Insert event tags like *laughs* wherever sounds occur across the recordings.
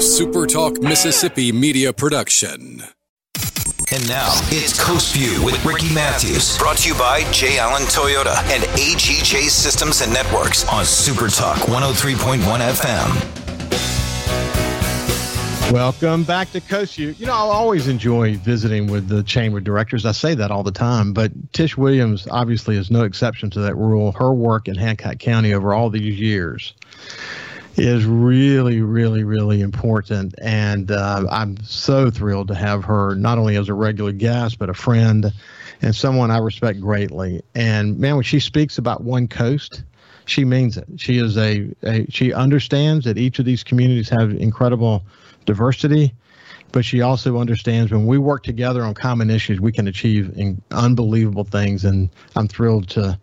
a SuperTalk Mississippi media production. And now it's Coast View with Ricky Matthews, brought to you by J. Allen Toyota and AGJ Systems and Networks on SuperTalk 103.1 FM. Welcome back to Coast View. You know, I always enjoy visiting with the chamber of directors. I say that all the time, but Tish Williams obviously is no exception to that rule. Her work in Hancock County over all these years is really, really, really important. And uh, I'm so thrilled to have her not only as a regular guest, but a friend and someone I respect greatly. And man, when she speaks about one coast, she means it. She is a, a she understands that each of these communities have incredible diversity, but she also understands when we work together on common issues, we can achieve unbelievable things. And I'm thrilled to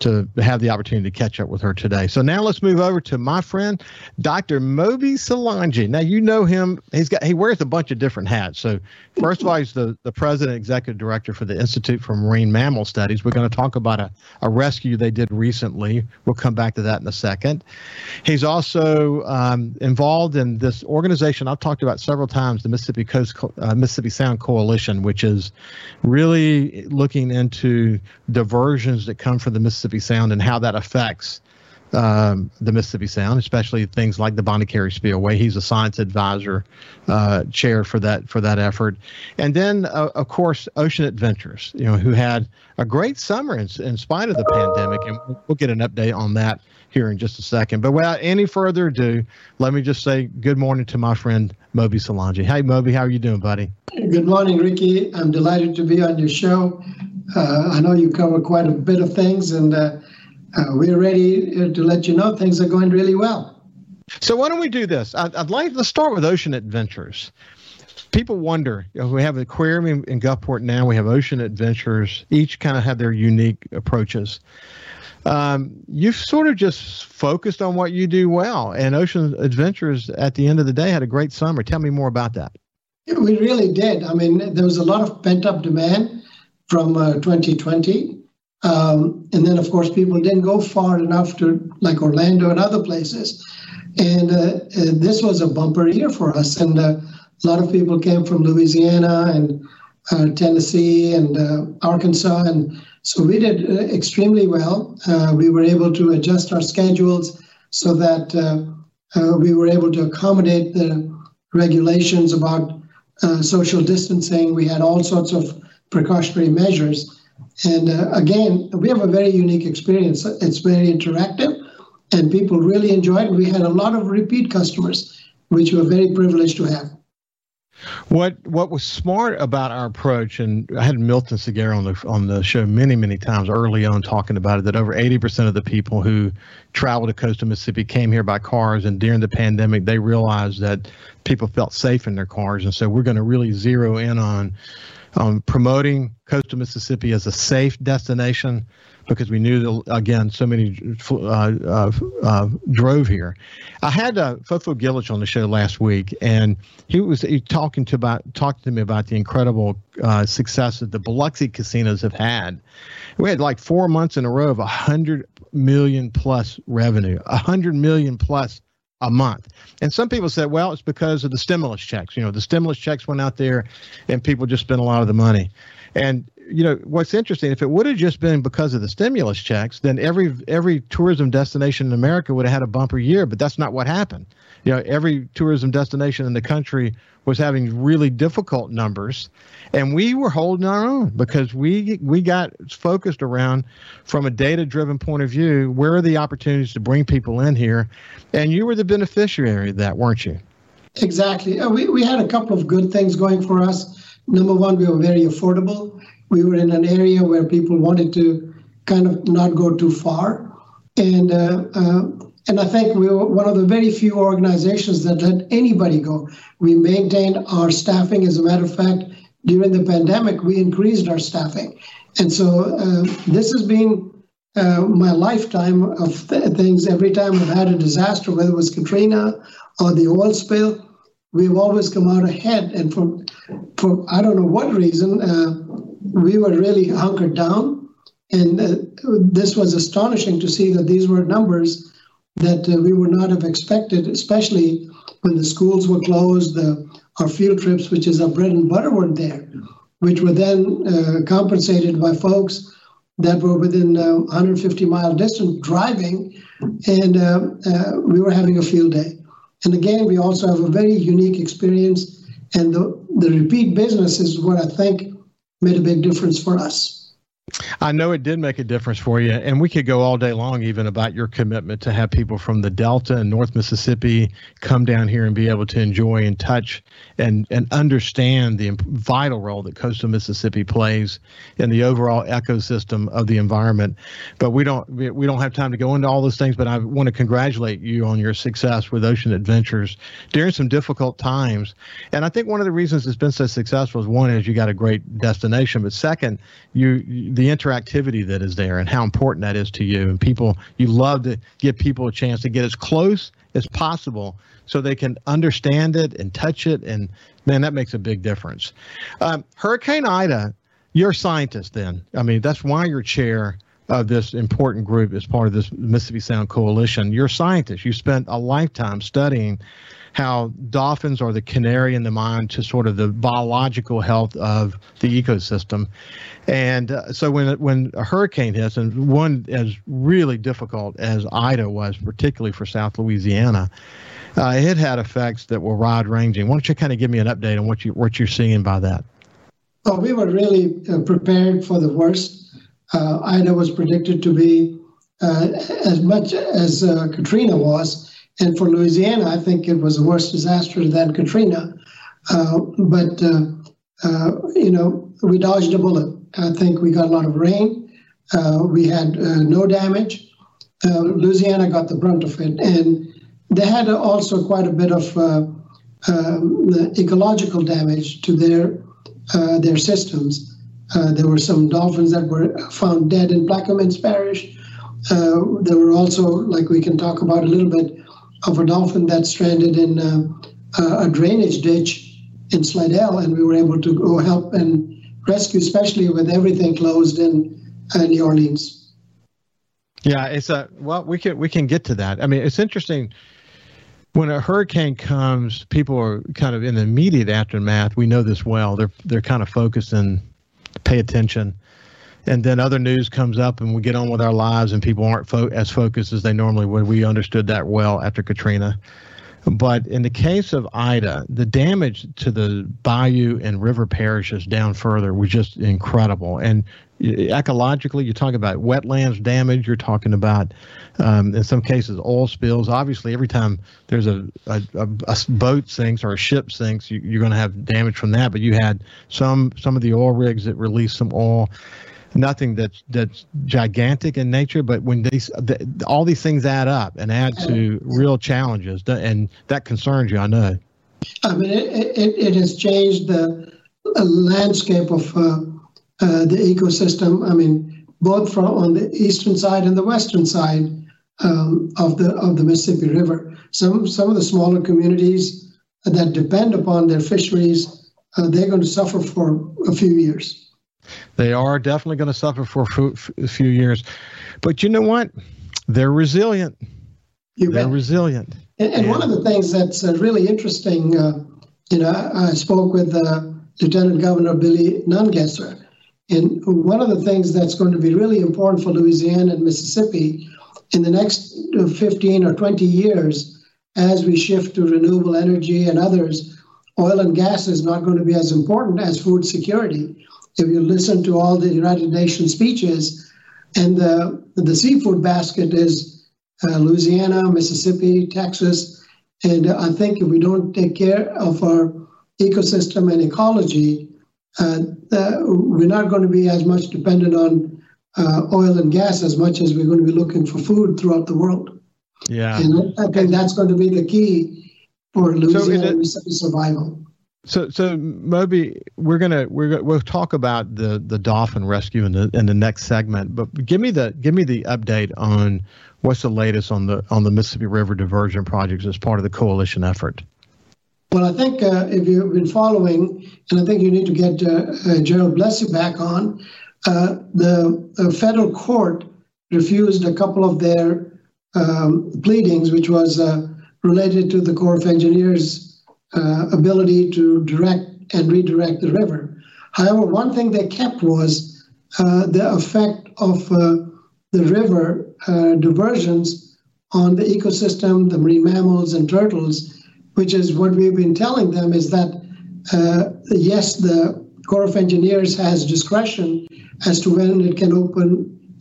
to have the opportunity to catch up with her today. So now let's move over to my friend, Dr. Moby Solangi. Now you know him. He's got he wears a bunch of different hats. So first of all, he's the, the president executive director for the Institute for Marine Mammal Studies. We're going to talk about a, a rescue they did recently. We'll come back to that in a second. He's also um, involved in this organization I've talked about several times, the Mississippi Coast uh, Mississippi Sound Coalition, which is really looking into diversions that come from the Mississippi Mississippi Sound and how that affects um, the Mississippi Sound, especially things like the Bonnet Carré Spillway. He's a science advisor uh, chair for that for that effort, and then uh, of course Ocean Adventures, you know, who had a great summer in, in spite of the pandemic, and we'll get an update on that here in just a second. But without any further ado, let me just say good morning to my friend Moby Solangi. Hey, Moby, how are you doing, buddy? Good morning, Ricky. I'm delighted to be on your show. Uh, I know you cover quite a bit of things, and uh, uh, we're ready to let you know things are going really well. So why don't we do this? I'd, I'd like to start with Ocean Adventures. People wonder. You know, we have the aquarium in, in Gulfport now. We have Ocean Adventures. Each kind of had their unique approaches. Um, you've sort of just focused on what you do well, and Ocean Adventures at the end of the day had a great summer. Tell me more about that. We really did. I mean, there was a lot of pent up demand from uh, 2020. Um, and then, of course, people didn't go far enough to like Orlando and other places. And uh, uh, this was a bumper year for us. And uh, a lot of people came from Louisiana and uh, Tennessee and uh, Arkansas. And so we did extremely well. we were able to adjust our schedules so that we were able to accommodate the regulations about social distancing. We had all sorts of precautionary measures. And uh, again, we have a very unique experience. It's very interactive, and people really enjoy it. We had a lot of repeat customers, which we're very privileged to have. What what was smart about our approach, and I had Milton Segarra on the on the show many many times early on talking about it. That over eighty percent of the people who traveled to coastal Mississippi came here by cars, and during the pandemic, they realized that people felt safe in their cars, and so we're going to really zero in on um, promoting coastal Mississippi as a safe destination because we knew that again so many uh, uh, uh, drove here. I had uh, Fofo Gilich on the show last week, and he was he talking to about talking to me about the incredible uh, success that the Biloxi casinos have had. We had like four months in a row of a hundred million plus revenue, a hundred million plus a month. And some people said, well, it's because of the stimulus checks. You know, the stimulus checks went out there and people just spent a lot of the money. And you know what's interesting if it would have just been because of the stimulus checks then every every tourism destination in america would have had a bumper year but that's not what happened. You know every tourism destination in the country was having really difficult numbers and we were holding our own because we we got focused around from a data driven point of view where are the opportunities to bring people in here? And you were the beneficiary of that weren't you? Exactly. Uh, we, we had a couple of good things going for us. Number one we were very affordable we were in an area where people wanted to kind of not go too far and uh, uh, and I think we were one of the very few organizations that let anybody go. We maintained our staffing. As a matter of fact, during the pandemic, we increased our staffing. And so uh, this has been uh, my lifetime of th- things. Every time we've had a disaster, whether it was Katrina or the oil spill, we've always come out ahead. And for, for I don't know what reason, uh, we were really hunkered down. And uh, this was astonishing to see that these were numbers that uh, we would not have expected, especially when the schools were closed, the, our field trips, which is our bread and butter, weren't there, which were then uh, compensated by folks that were within uh, 150 mile distance driving, and uh, uh, we were having a field day. And again, we also have a very unique experience, and the, the repeat business is what I think made a big difference for us. I know it did make a difference for you, and we could go all day long even about your commitment to have people from the Delta and North Mississippi come down here and be able to enjoy and touch and and understand the vital role that coastal Mississippi plays in the overall ecosystem of the environment. But we don't we don't have time to go into all those things. But I want to congratulate you on your success with Ocean Adventures during some difficult times. And I think one of the reasons it's been so successful is one is you got a great destination, but second, you interactivity that is there and how important that is to you. And people, you love to give people a chance to get as close as possible so they can understand it and touch it. And man, that makes a big difference. Um, Hurricane Ida, you're a scientist then. I mean, that's why you're chair of this important group as part of this Mississippi Sound Coalition. You're a scientist. You spent a lifetime studying how dolphins are the canary in the mine to sort of the biological health of the ecosystem. And uh, so when when a hurricane hits, and one as really difficult as Ida was, particularly for South Louisiana, uh, it had effects that were wide ranging. Why don't you kind of give me an update on what you what you're seeing by that? Well, we were really uh, prepared for the worst. Uh, Ida was predicted to be uh, as much as uh, Katrina was and for Louisiana, I think it was a worse disaster than Katrina. Uh, but, uh, uh, you know, we dodged a bullet. I think we got a lot of rain. Uh, we had uh, no damage. Uh, Louisiana got the brunt of it. And they had also quite a bit of um, ecological damage to their, their systems. There were some dolphins that were found dead in Plaquemines Parish. there were also, like we can talk about a little bit, of a dolphin that stranded in uh, a drainage ditch in Slidell, and we were able to go help and rescue, especially with everything closed in uh, New Orleans. Yeah, it's a well, we can we can get to that. I mean, it's interesting when a hurricane comes. People are kind of in the immediate aftermath. We know this well. They're they're kind of focused and pay attention and then other news comes up and we get on with our lives and people aren't fo- as focused as they normally would. We understood that well after Katrina. But in the case of Ida, the damage to the bayou and river parishes down further was just incredible. And ecologically, you're talking about wetlands damage. You're talking about, um, in some cases, oil spills. Obviously, every time there's a, a, a boat sinks or a ship sinks, you, are going to have damage from that. But you had some some of the oil rigs that released some oil nothing that's that's gigantic in nature, but when these the, all these things add up and add to real challenges, and that concerns you, I know. I mean, it, it, it has changed the landscape of uh, uh, the ecosystem. I mean, both from on the eastern side and the western side um, of the of the Mississippi River. Some some of the smaller communities that depend upon their fisheries, uh, they're going to suffer for a few years. They are definitely going to suffer for a few years. But you know what? They're resilient. You They're bet. resilient. And, and, one of the things that's uh, really interesting, uh, you know, I, I spoke with uh, Lieutenant Governor Billy Nungesser, and one of the things that's going to be really important for Louisiana and Mississippi in the next uh, 15 or 20 years, as we shift to renewable energy and others, oil and gas is not going to be as important as food security if you listen to all the United Nations speeches, and the, the seafood basket is uh, Louisiana, Mississippi, Texas. And I think if we don't take care of our ecosystem and ecology, uh, we're not going to be as much dependent on uh, oil and gas as much as we're going to be looking for food throughout the world. Yeah. And I think that's going to be the key for Louisiana so survival. So, so Moby, we're gonna we're gonna, we'll talk about the the dolphin rescue in the in the next segment. But give me the give me the update on what's the latest on the on the Mississippi River diversion projects as part of the coalition effort. Well, I think uh, if you've been following, and I think you need to get uh, uh, Gerald Blessey back on, uh, the federal court refused a couple of their um, pleadings, which was uh, related to the Corps of Engineers' ability to direct and redirect the river. However, one thing they kept was the effect of the river diversions on the ecosystem, the marine mammals and turtles, which is what we've been telling them is that uh, yes, the Corps of Engineers has discretion as to when it can open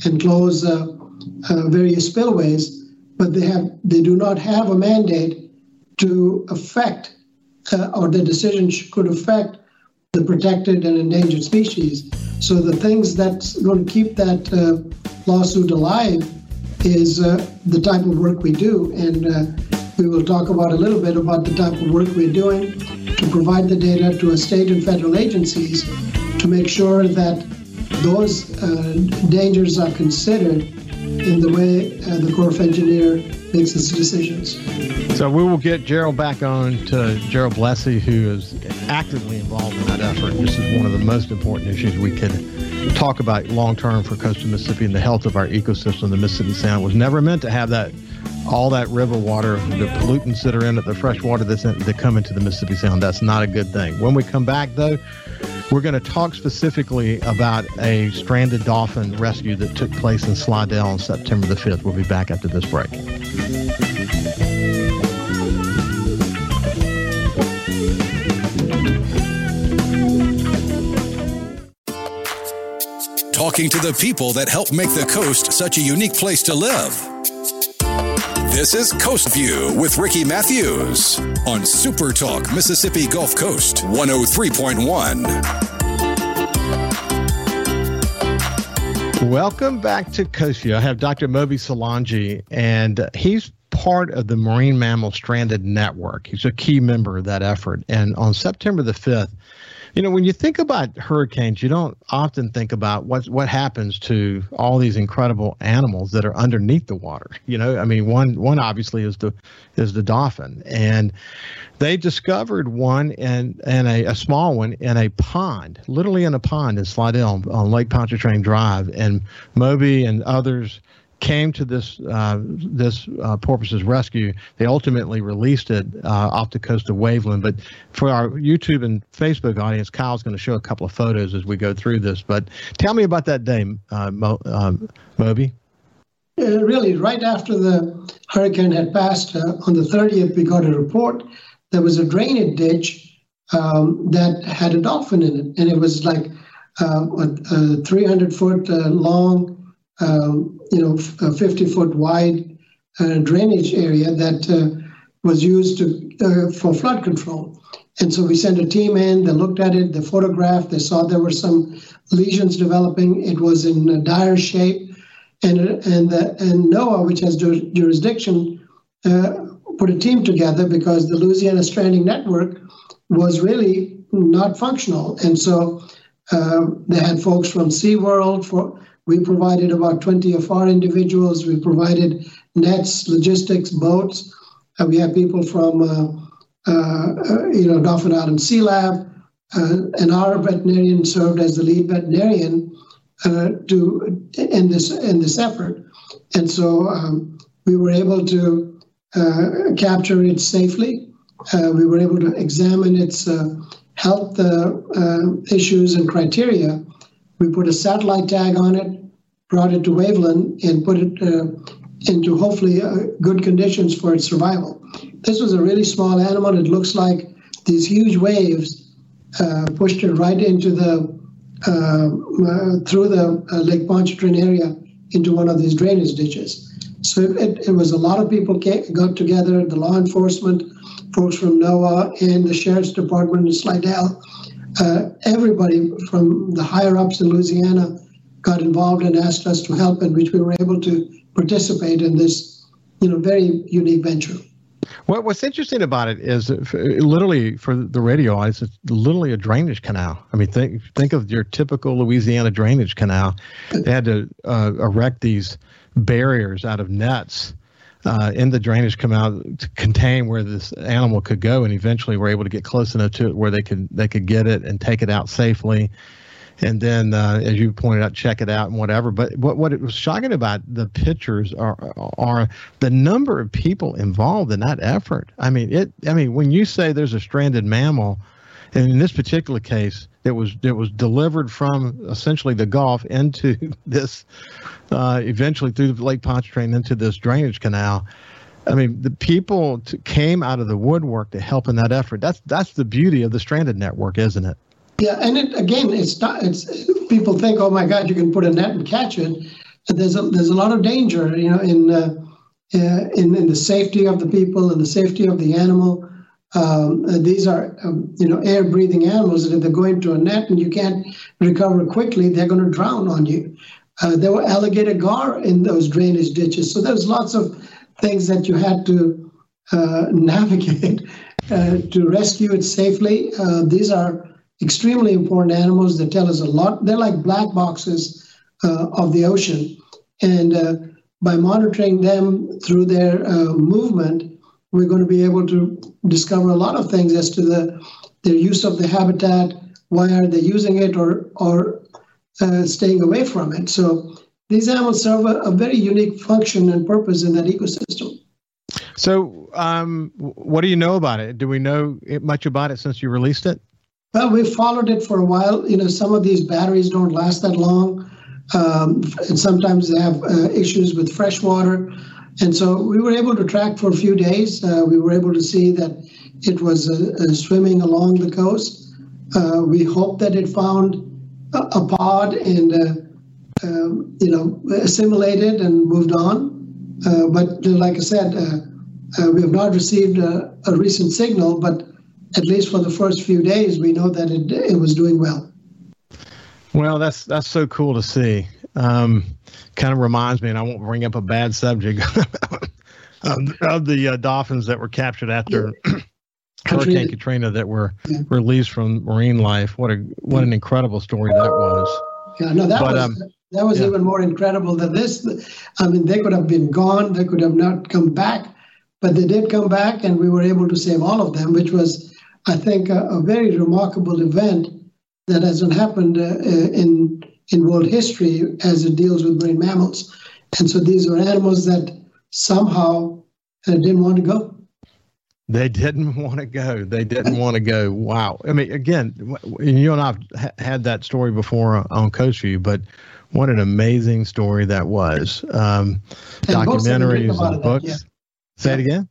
and close uh, uh, various spillways, but they have they do not have a mandate to affect uh, or the decision could affect the protected and endangered species. So the things that's going to keep that uh, lawsuit alive is uh, the type of work we do, and we will talk about a little bit about the type of work we're doing to provide the data to a state and federal agencies to make sure that those uh, dangers are considered in the way uh, the Corps of Engineer makes its decisions. So we will get Gerald back on to Gerald Blessey, who is actively involved in that effort. This is one of the most important issues we could talk about long term for coastal Mississippi and the health of our ecosystem. The Mississippi Sound was never meant to have that all that river water, the pollutants that are in it, the fresh water that's in, that come into the Mississippi Sound. That's not a good thing. When we come back, though, we're going to talk specifically about a stranded dolphin rescue that took place in Slidell on September the 5th. We'll be back after this break. Talking to the people that help make the coast such a unique place to live. This is Coast View with Ricky Matthews on Super Talk Mississippi Gulf Coast 103.1. Welcome back to Coast View. I have Dr. Moby Solangi, and he's part of the Marine Mammal Stranded Network. He's a key member of that effort. And on September the 5th, you know, when you think about hurricanes, you don't often think about what what happens to all these incredible animals that are underneath the water. You know, I mean, one one obviously is the is the dolphin, and they discovered one and and a, a small one in a pond, literally in a pond in Slidell on Lake Pontchartrain Drive, and Moby and others came to this uh, this uh, porpoise's rescue. They ultimately released it uh, off the coast of Waveland. But for our YouTube and Facebook audience, Kyle's going to show a couple of photos as we go through this. But tell me about that day, uh, Mo, um, Moby. Uh, really, right after the hurricane had passed uh, on the 30th, we got a report. There was a drainage ditch um, that had a dolphin in it, and it was like a 300 foot long um, you know, a 50 foot wide uh, drainage area that uh, was used to, uh, for flood control. And so we sent a team in, they looked at it, they photographed, they saw there were some lesions developing. It was in dire shape. And, and, the, and NOAA, which has jurisdiction, uh, put a team together because the Louisiana Stranding Network was really not functional. And so uh, they had folks from SeaWorld, for, we provided about 20 of our individuals. We provided nets, logistics, boats. Uh, we have people from, uh, uh, you know, Dauphin Island Sea Lab, uh, and our veterinarian served as the lead veterinarian uh, to in this in this effort. And so um, we were able to uh, capture it safely. we were able to examine its health issues and criteria. We put a satellite tag on it brought it to Waveland and put it uh, into hopefully uh, good conditions for its survival. This was a really small animal. It looks like these huge waves uh, pushed it right into the uh, uh, through the uh, Lake Pontchartrain area into one of these drainage ditches. So it, it was a lot of people came, got together, the law enforcement, folks from NOAA and the sheriff's department in Slidell, everybody from the higher ups in Louisiana got involved and asked us to help, in which we were able to participate in this, you know, very unique venture. What, what's interesting about it is literally for the radio audience, it's literally a drainage canal. I mean, think think of your typical Louisiana drainage canal. They had to uh, erect these barriers out of nets uh, in the drainage canal to contain where this animal could go, and eventually were able to get close enough to it where they could they could get it and take it out safely and then uh, as you pointed out, check it out and whatever. But what what it was shocking about the pictures are are the number of people involved in that effort. I mean it. I mean when you say there's a stranded mammal, and in this particular case, it was it was delivered from essentially the Gulf into *laughs* this, uh, eventually through the Lake Pontchartrain into this drainage canal. I mean, the people t- came out of the woodwork to help in that effort. That's that's the beauty of the stranded network, isn't it? Yeah, and it, again, it's not. It's people think, oh my God, you can put a net and catch it. There's a there's a lot of danger, you know, in uh, uh in in the safety of the people and the safety of the animal. Um, these are, um, you know, air-breathing animals that if they go into a net and you can't recover quickly, they're going to drown on you. Uh, there were alligator gar in those drainage ditches, so there's lots of things that you had to uh, *laughs* navigate uh, to rescue it safely. Uh, these are extremely important animals that tell us a lot. They're like black boxes of the ocean, and by monitoring them through their movement we're going to be able to discover a lot of things as to the their use of the habitat, why are they using it, or or uh, staying away from it. So these animals serve a, a, very unique function and purpose in that ecosystem. So, um, what do you know about it? Do we know much about it since you released it? Well, we've followed it for a while. You know, some of these batteries don't last that long, um, and sometimes they have uh, issues with fresh water. And so we were able to track for a few days. Uh, we were able to see that it was uh, uh swimming along the coast. Uh, we hope that it found a, a pod and, uh, um, you know, assimilated and moved on. But like I said, we have not received a, a, recent signal, but at least for the first few days, we know that it, it was doing well. Well, that's that's so cool to see. Um, kind of reminds me, and I won't bring up a bad subject *laughs* of, of, the uh, dolphins that were captured after *clears throat* Hurricane Katrina that were yeah. released from marine life. What a what an incredible story that was. Yeah, no, that but, was um, that was yeah. even more incredible than this. I mean, they could have been gone. They could have not come back, but they did come back, and we were able to save all of them, which was, I think, a, a very remarkable event that hasn't happened uh, in in world history as it deals with marine mammals. And so these are animals that somehow uh, didn't want to go. They didn't *laughs* want to go. They didn't want to go. Wow. I mean, again, you and I've had that story before on Coast View, but what an amazing story that was. Um, documentaries and books. yeah. Say yeah. it again.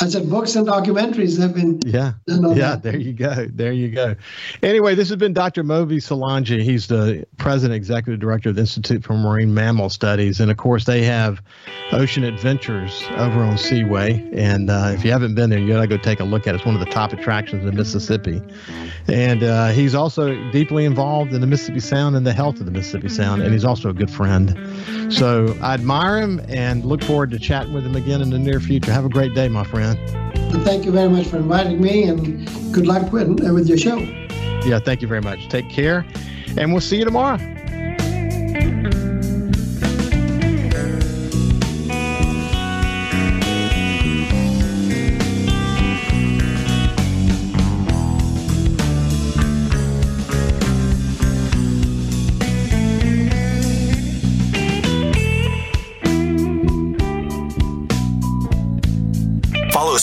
I said books and documentaries have been. Yeah. Yeah. There you go. There you go. Anyway, this has been Dr. Moby Solangi. He's the president, executive director of the Institute for Marine Mammal Studies. And of course, they have Ocean Adventures over on Seaway. And uh, if you haven't been there, you got to go take a look at it. It's one of the top attractions in Mississippi. And uh, he's also deeply involved in the Mississippi Sound and the health of the Mississippi Sound. And he's also a good friend. So I admire him and look forward to chatting with him again in the near future. Have a great day, my friend Thank you very much for inviting me, and good luck with, with your show. Yeah, thank you very much. Take care, and we'll see you tomorrow.